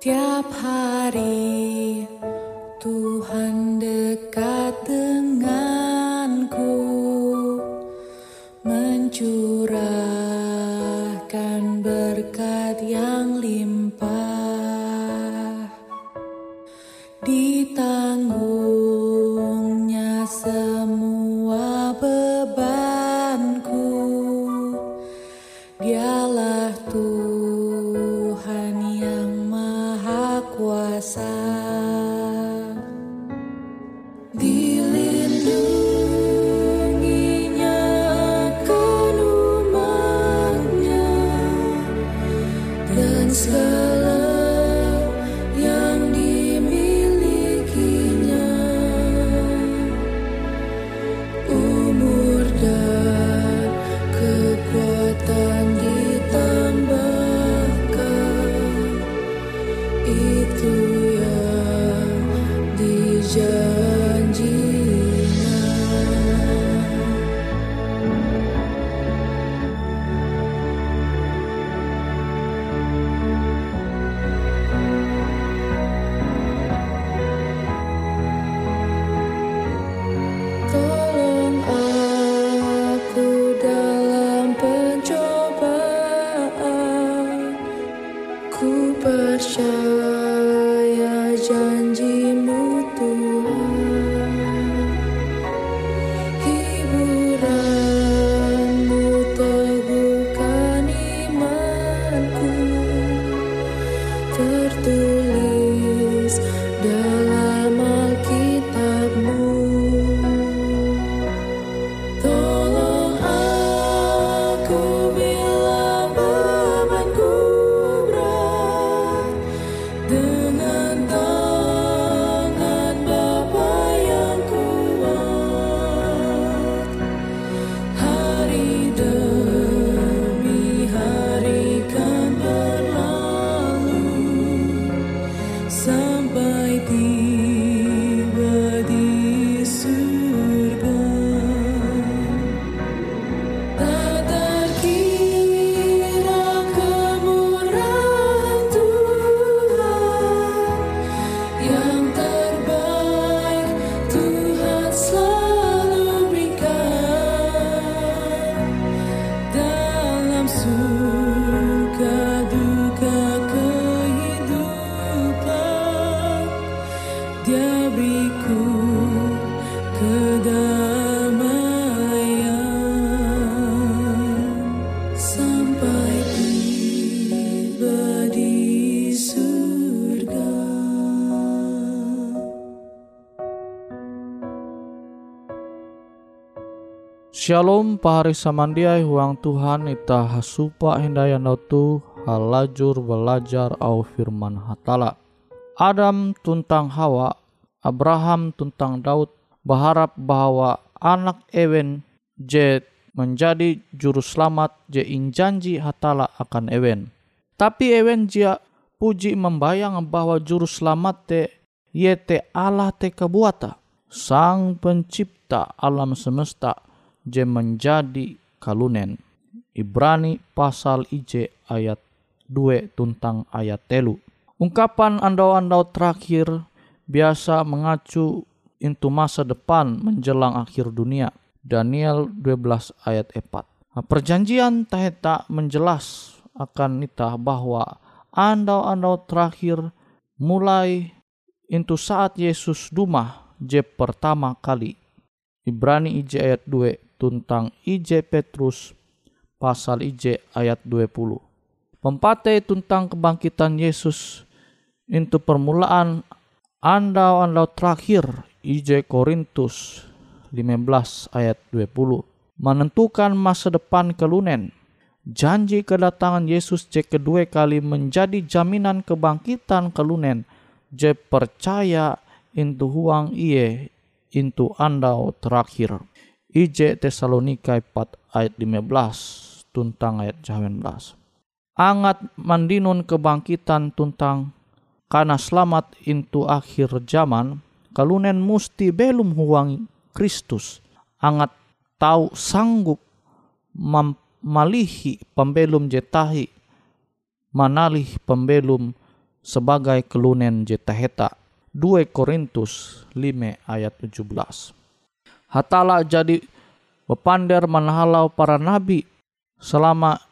Tiap hari Tuhan Dalam Shalom pahari samandiai huang Tuhan ita hasupa hendaya tu halajur belajar au firman hatala. Adam tuntang Hawa, Abraham tuntang Daud berharap bahwa anak Ewen je menjadi juru selamat je injanji hatala akan Ewen. Tapi Ewen jia puji membayang bahwa juru selamat te yete Allah te kebuata. Sang pencipta alam semesta je menjadi kalunen. Ibrani pasal IJ ayat 2 tuntang ayat telu. Ungkapan andau-andau terakhir biasa mengacu into masa depan menjelang akhir dunia. Daniel 12 ayat 4. Nah, perjanjian taheta menjelas akan nita bahwa andau-andau terakhir mulai into saat Yesus dumah je pertama kali. Ibrani IJ ayat 2 tuntang IJ Petrus pasal IJ ayat 20. Pempate tentang kebangkitan Yesus itu permulaan andau-andau terakhir IJ Korintus 15 ayat 20 menentukan masa depan kelunen. Janji kedatangan Yesus je kedua kali menjadi jaminan kebangkitan kelunen je percaya into huang iye into andau terakhir. IJ Tesalonika 4 ayat 15 tuntang ayat 19. Angat mandinun kebangkitan tuntang karena selamat into akhir zaman kalunen musti belum huang Kristus. Angat tahu sanggup malihi pembelum jetahi manalih pembelum sebagai kelunen jetaheta. 2 Korintus 5 ayat 17 Hatala jadi bepander menhalau para nabi selama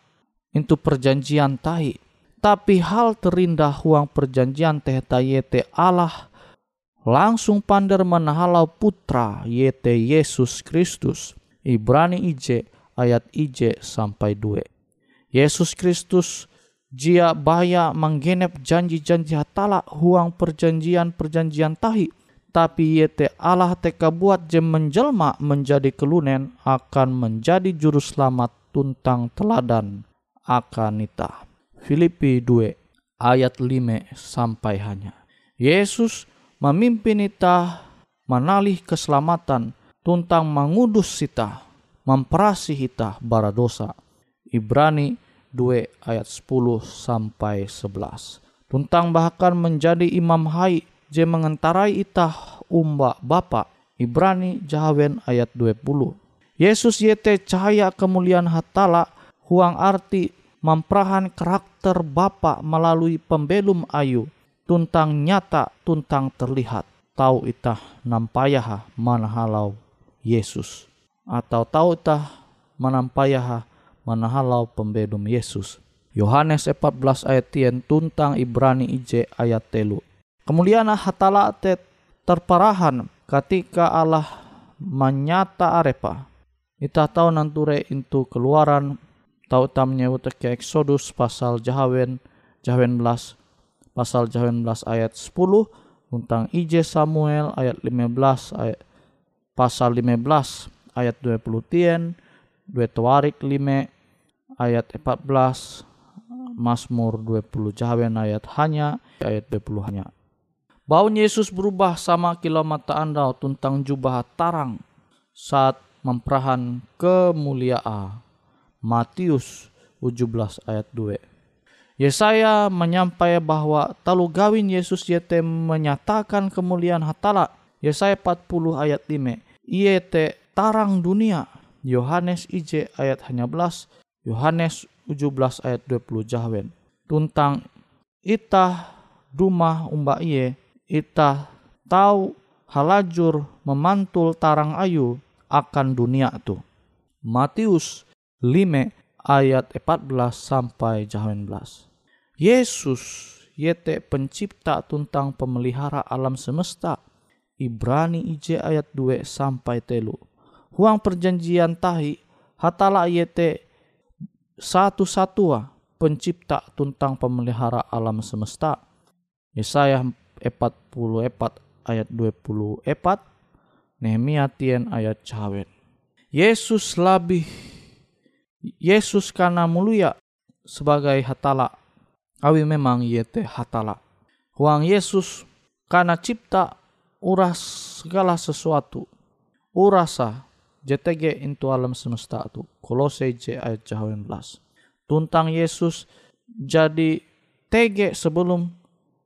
itu perjanjian tahi. Tapi hal terindah huang perjanjian teh yete Allah langsung pander menahalau putra yete Yesus Kristus. Ibrani IJ ayat IJ sampai 2. Yesus Kristus jia baya menggenep janji-janji hatala huang perjanjian-perjanjian tahi tapi yete Allah teka buat jem menjelma menjadi kelunen akan menjadi juru selamat tuntang teladan akan nita. Filipi 2 ayat 5 sampai hanya. Yesus memimpin ita menalih keselamatan tuntang mengudus kita, memperasi kita bara dosa. Ibrani 2 ayat 10 sampai 11. Tuntang bahkan menjadi imam hai je mengentarai itah umba Bapa. Ibrani Jahawen ayat 20. Yesus yete cahaya kemuliaan hatala huang arti memperahan karakter Bapa melalui pembelum ayu tuntang nyata tuntang terlihat tahu itah nampayaha mana halau Yesus atau tahu itah manampayaha mana halau pembelum Yesus Yohanes 14 ayat 10 tuntang Ibrani IJ ayat telu Kemuliaan hatala te terparahan ketika Allah menyata arepa. Ita tahu nanture itu keluaran tahu tamnya utek Exodus pasal Jahawen Jahawen belas pasal Jahawen belas ayat 10 tentang IJ Samuel ayat 15 ayat pasal 15 ayat 20 tien dua tuarik 5 ayat 14 Mazmur 20 Jahawen ayat hanya ayat 20 hanya Bau Yesus berubah sama kilo mata anda tentang jubah tarang saat memperahan kemuliaan. Matius 17 ayat 2. Yesaya menyampai bahwa talu gawin Yesus yete menyatakan kemuliaan hatala. Yesaya 40 ayat 5. Iete tarang dunia. Yohanes IJ ayat hanya belas. Yohanes 17 ayat 20 jahwen. Tuntang itah dumah umba iye ita tahu halajur memantul tarang ayu akan dunia tu. Matius 5 ayat 14 sampai 18. Yesus yete pencipta tentang pemelihara alam semesta. Ibrani IJ ayat 2 sampai telu. Huang perjanjian tahi hatala yete satu-satua pencipta tentang pemelihara alam semesta. Yesaya 44 ayat 24 Nehemia tien ayat cawen Yesus lebih Yesus karena mulia sebagai hatala awi memang yete hatala Huang Yesus karena cipta uras segala sesuatu. Urasa JTG into alam semesta itu. Kolose J ayat 18. Tuntang Yesus jadi TG sebelum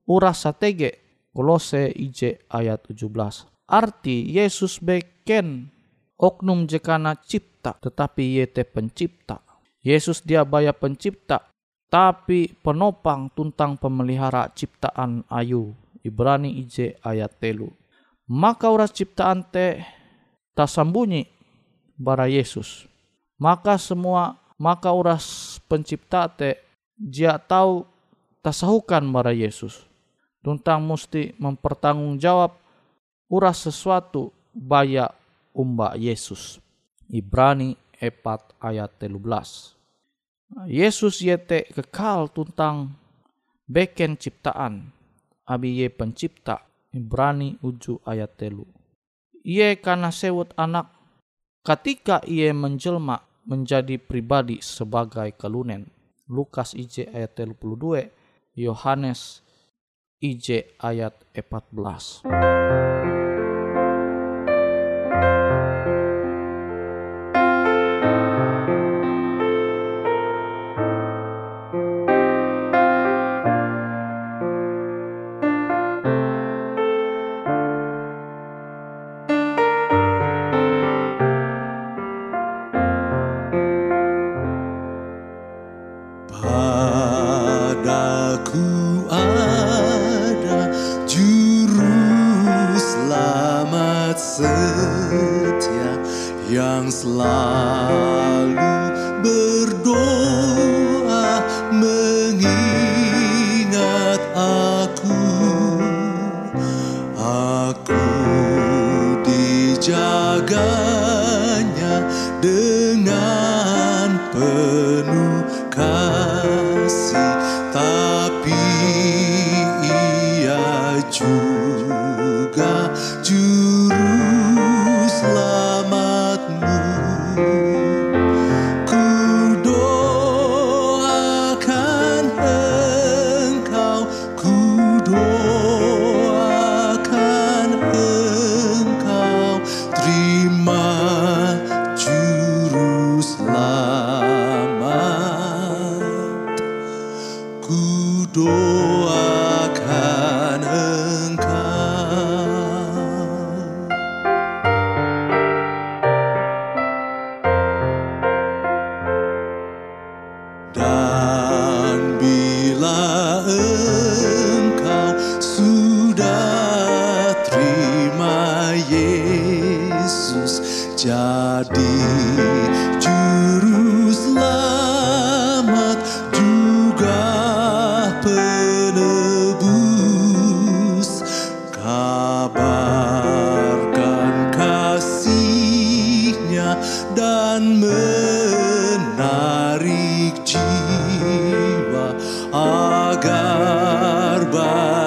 urasa TG. Kolose IJ ayat 17. Arti Yesus beken oknum jekana cipta tetapi yete pencipta. Yesus dia baya pencipta tapi penopang tuntang pemelihara ciptaan ayu. Ibrani IJ ayat telu. Maka uras ciptaan te tak sambunyi bara Yesus. Maka semua maka uras pencipta te dia tahu tasahukan bara Yesus. Tuntang mesti mempertanggungjawab uras sesuatu baya umba Yesus. Ibrani 4 ayat 13. Yesus yete kekal tuntang beken ciptaan. Abi ye pencipta. Ibrani uju ayat telu. Ie karena sewut anak ketika ia menjelma menjadi pribadi sebagai kelunen. Lukas IJ ayat 32, Yohanes IJ ayat 14. Padaku yang selalu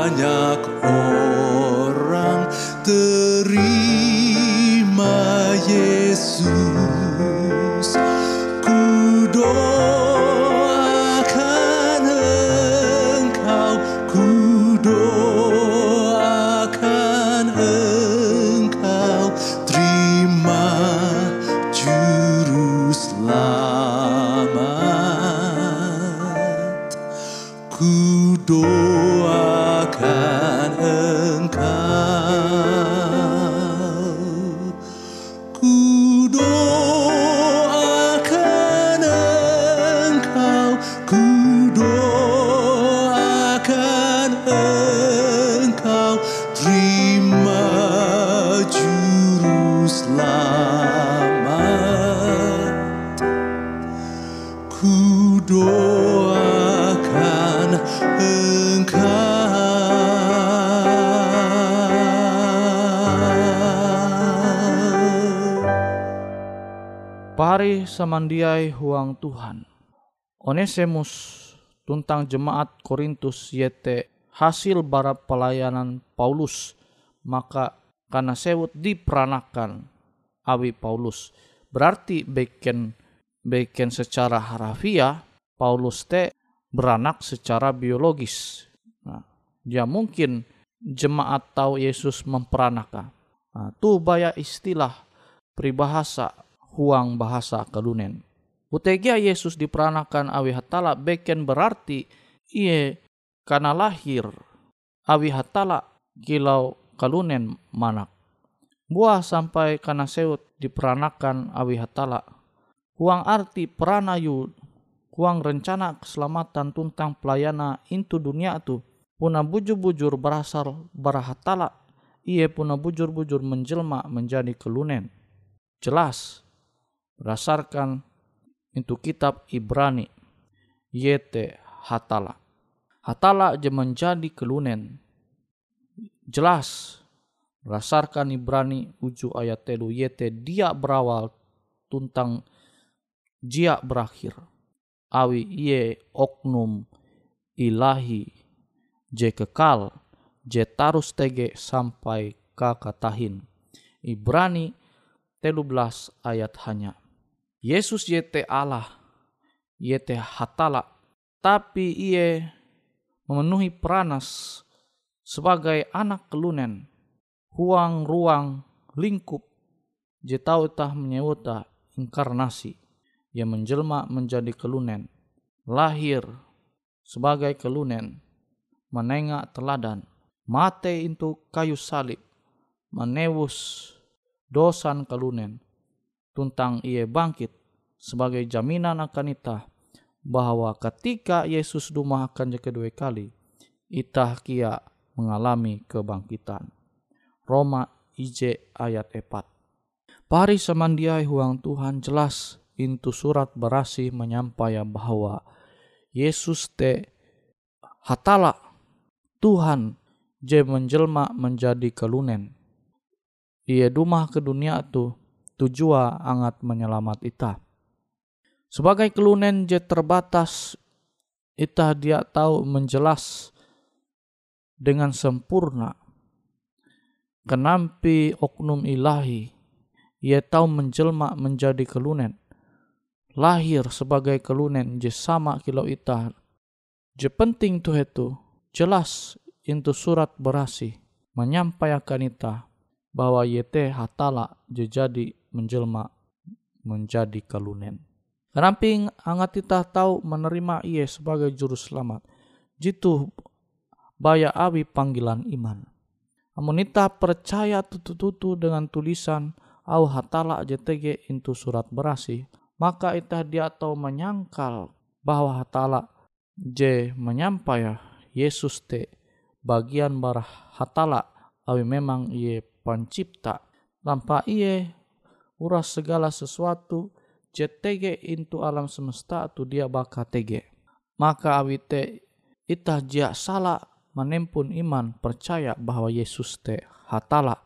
banyak ku doakan Pari samandiai huang Tuhan. Onesimus tuntang jemaat Korintus yete hasil bara pelayanan Paulus maka karena sewut diperanakan awi Paulus berarti beken beken secara harafiah Paulus te beranak secara biologis. Nah, dia mungkin jemaat tahu Yesus memperanakan. Nah, tu baya istilah peribahasa huang bahasa kelunen. Utegia Yesus diperanakan awi hatala beken berarti iye karena lahir awi hatala kilau kalunen manak. Buah sampai karena seut diperanakan awi hatala. Huang arti peranayu huang rencana keselamatan tuntang pelayana intu dunia tu puna bujur-bujur berasal barahatala ia puna bujur-bujur menjelma menjadi kelunen. Jelas berdasarkan itu kitab Ibrani yete hatala. Hatala je menjadi kelunen. Jelas berdasarkan Ibrani uju ayat telu yete dia berawal tuntang jia berakhir. Awi iye oknum ilahi je kekal je tarus tege sampai kakatahin. Ibrani 13 ayat hanya. Yesus yete Allah, yete hatala, tapi ia memenuhi peranas sebagai anak kelunen, huang ruang lingkup, jetau tah menyewota inkarnasi, yang menjelma menjadi kelunen, lahir sebagai kelunen, menengak teladan, mate itu kayu salib, menewus dosan kelunen, tuntang ia bangkit sebagai jaminan akan itah bahwa ketika Yesus dumah akan kedua kali, itah kia mengalami kebangkitan. Roma IJ ayat 4. Pari semandiai huang Tuhan jelas intu surat berasi menyampaikan bahwa Yesus te hatala Tuhan je menjelma menjadi kelunen. Ia dumah ke dunia tu tujua angat menyelamat ita. Sebagai kelunen je terbatas, ita dia tahu menjelas dengan sempurna. Kenampi oknum ilahi, ia tahu menjelma menjadi kelunen. Lahir sebagai kelunen je sama kilo ita. Je penting tuh itu, jelas itu surat berasi menyampaikan ita bahwa yete hatala je jadi menjelma menjadi kalunen. Ramping angat kita tahu menerima ia sebagai juru selamat. Jitu baya awi panggilan iman. Amun ita percaya tutu-tutu dengan tulisan au hatala JTG itu surat berasi, maka ita dia tahu menyangkal bahwa hatala J menyampai Yesus te bagian barah hatala awi memang ia pencipta. Tanpa ia uras segala sesuatu JTG into alam semesta tu dia baka TG. Maka awite itah jia salah menempun iman percaya bahwa Yesus te hatala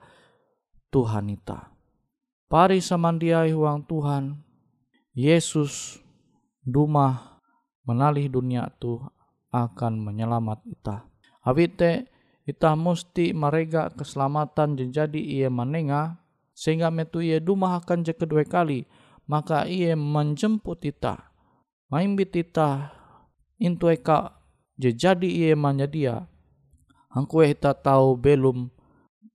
Tuhan ita. Pari samandiai huang Tuhan, Yesus duma menalih dunia tu akan menyelamat ita. Awite ita musti mereka keselamatan jadi ia menengah sehingga metu ia dumah akan je kedua kali maka ia menjemput ita maimbit ita intu eka je jadi ia dia angku ita tahu belum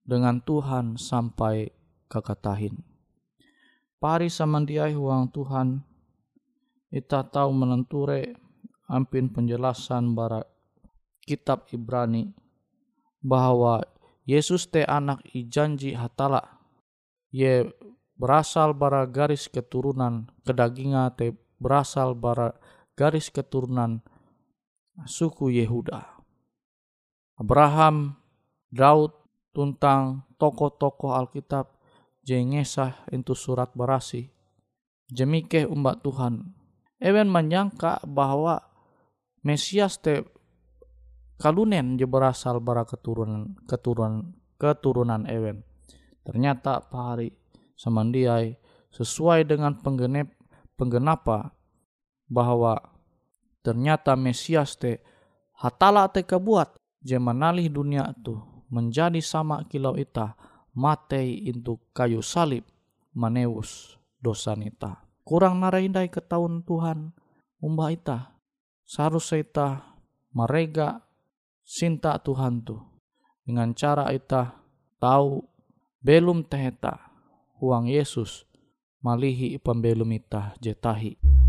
dengan Tuhan sampai kakatahin pari samandiai huang Tuhan ita tahu menenture ampin penjelasan bara kitab Ibrani bahwa Yesus te anak i janji hatala ye berasal bara garis keturunan kedagingan te berasal bara garis keturunan suku Yehuda. Abraham, Daud, tuntang tokoh-tokoh Alkitab jengesah itu surat berasi. Jemike umat Tuhan. Ewen menyangka bahwa Mesias te kalunen je berasal bara keturunan keturunan keturunan Ewen Ternyata pahari samandiai sesuai dengan penggenep, penggenapa bahwa ternyata Mesias te hatala te kebuat je menalih dunia tu menjadi sama kilau ita matei untuk kayu salib maneus dosanita. Kurang naraindai ke tahun Tuhan umbah ita. Sarus ita merega sinta Tuhan tu. Dengan cara ita tahu belum teheta uang Yesus malihi pembelum ita jetahi.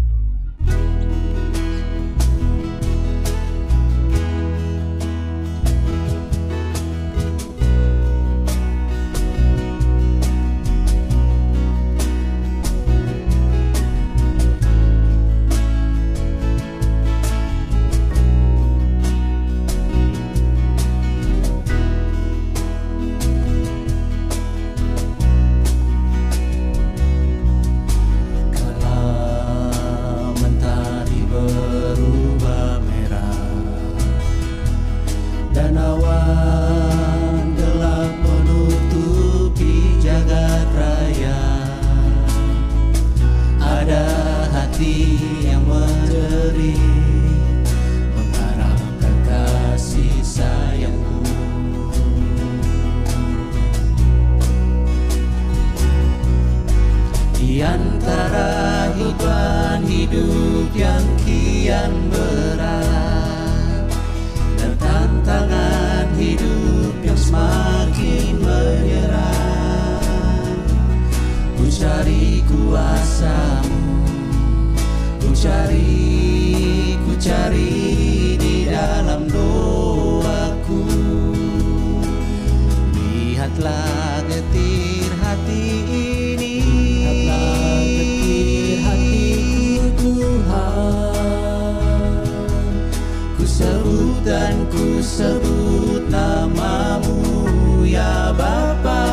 sebut dan ku sebut namamu ya Bapa.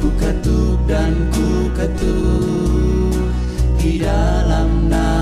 Ku ketuk dan ku ketuk di dalam nama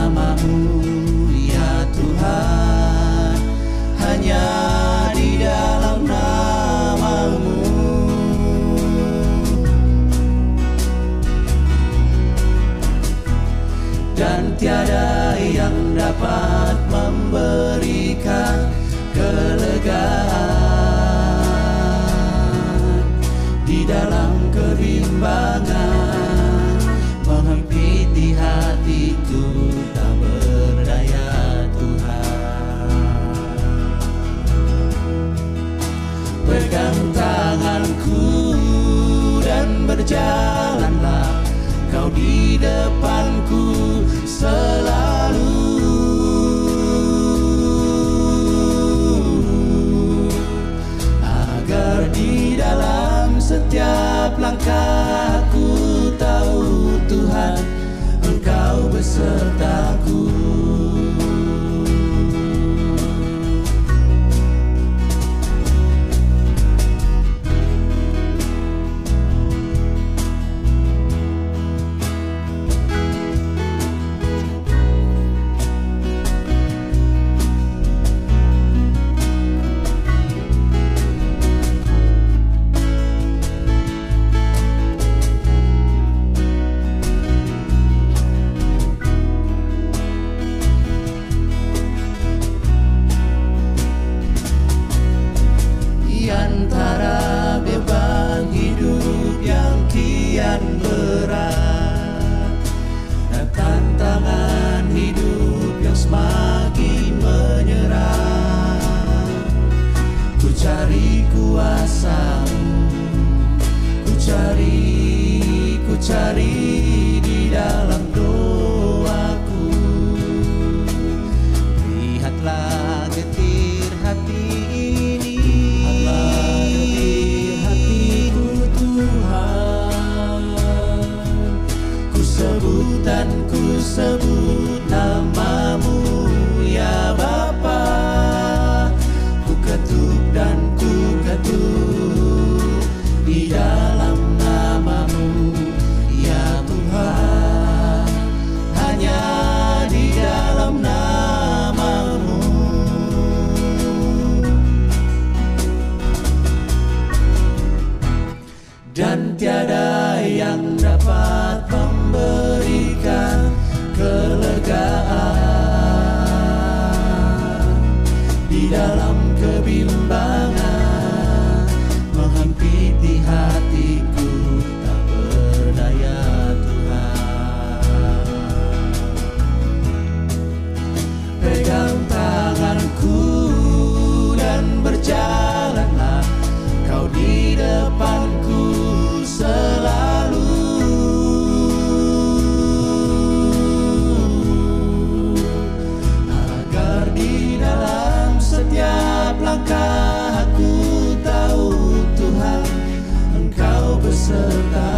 serta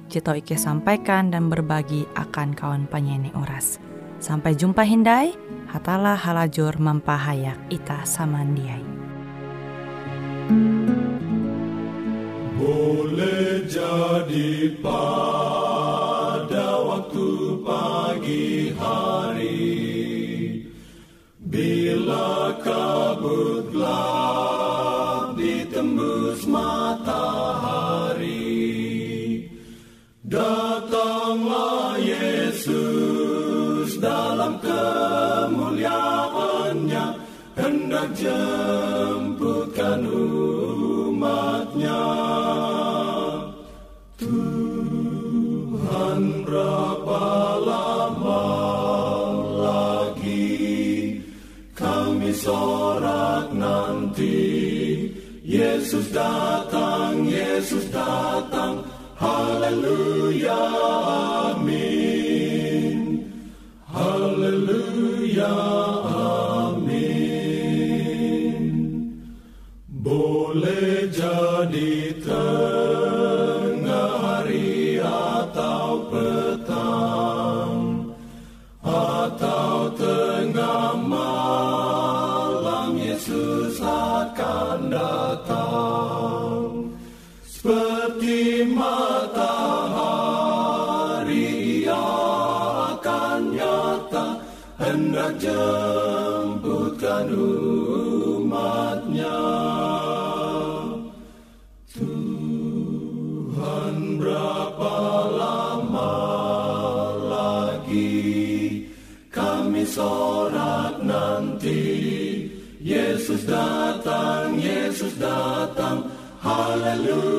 tau Ike sampaikan dan berbagi akan kawan penyanyi oras. Sampai jumpa Hindai, hatalah halajur mempahayak ita samandiai. Boleh jadi pada Yesus datang, Yesus datang. Haleluya, amin. Haleluya, amin. Boleh jadi tengah datang, Yesus datang, haleluya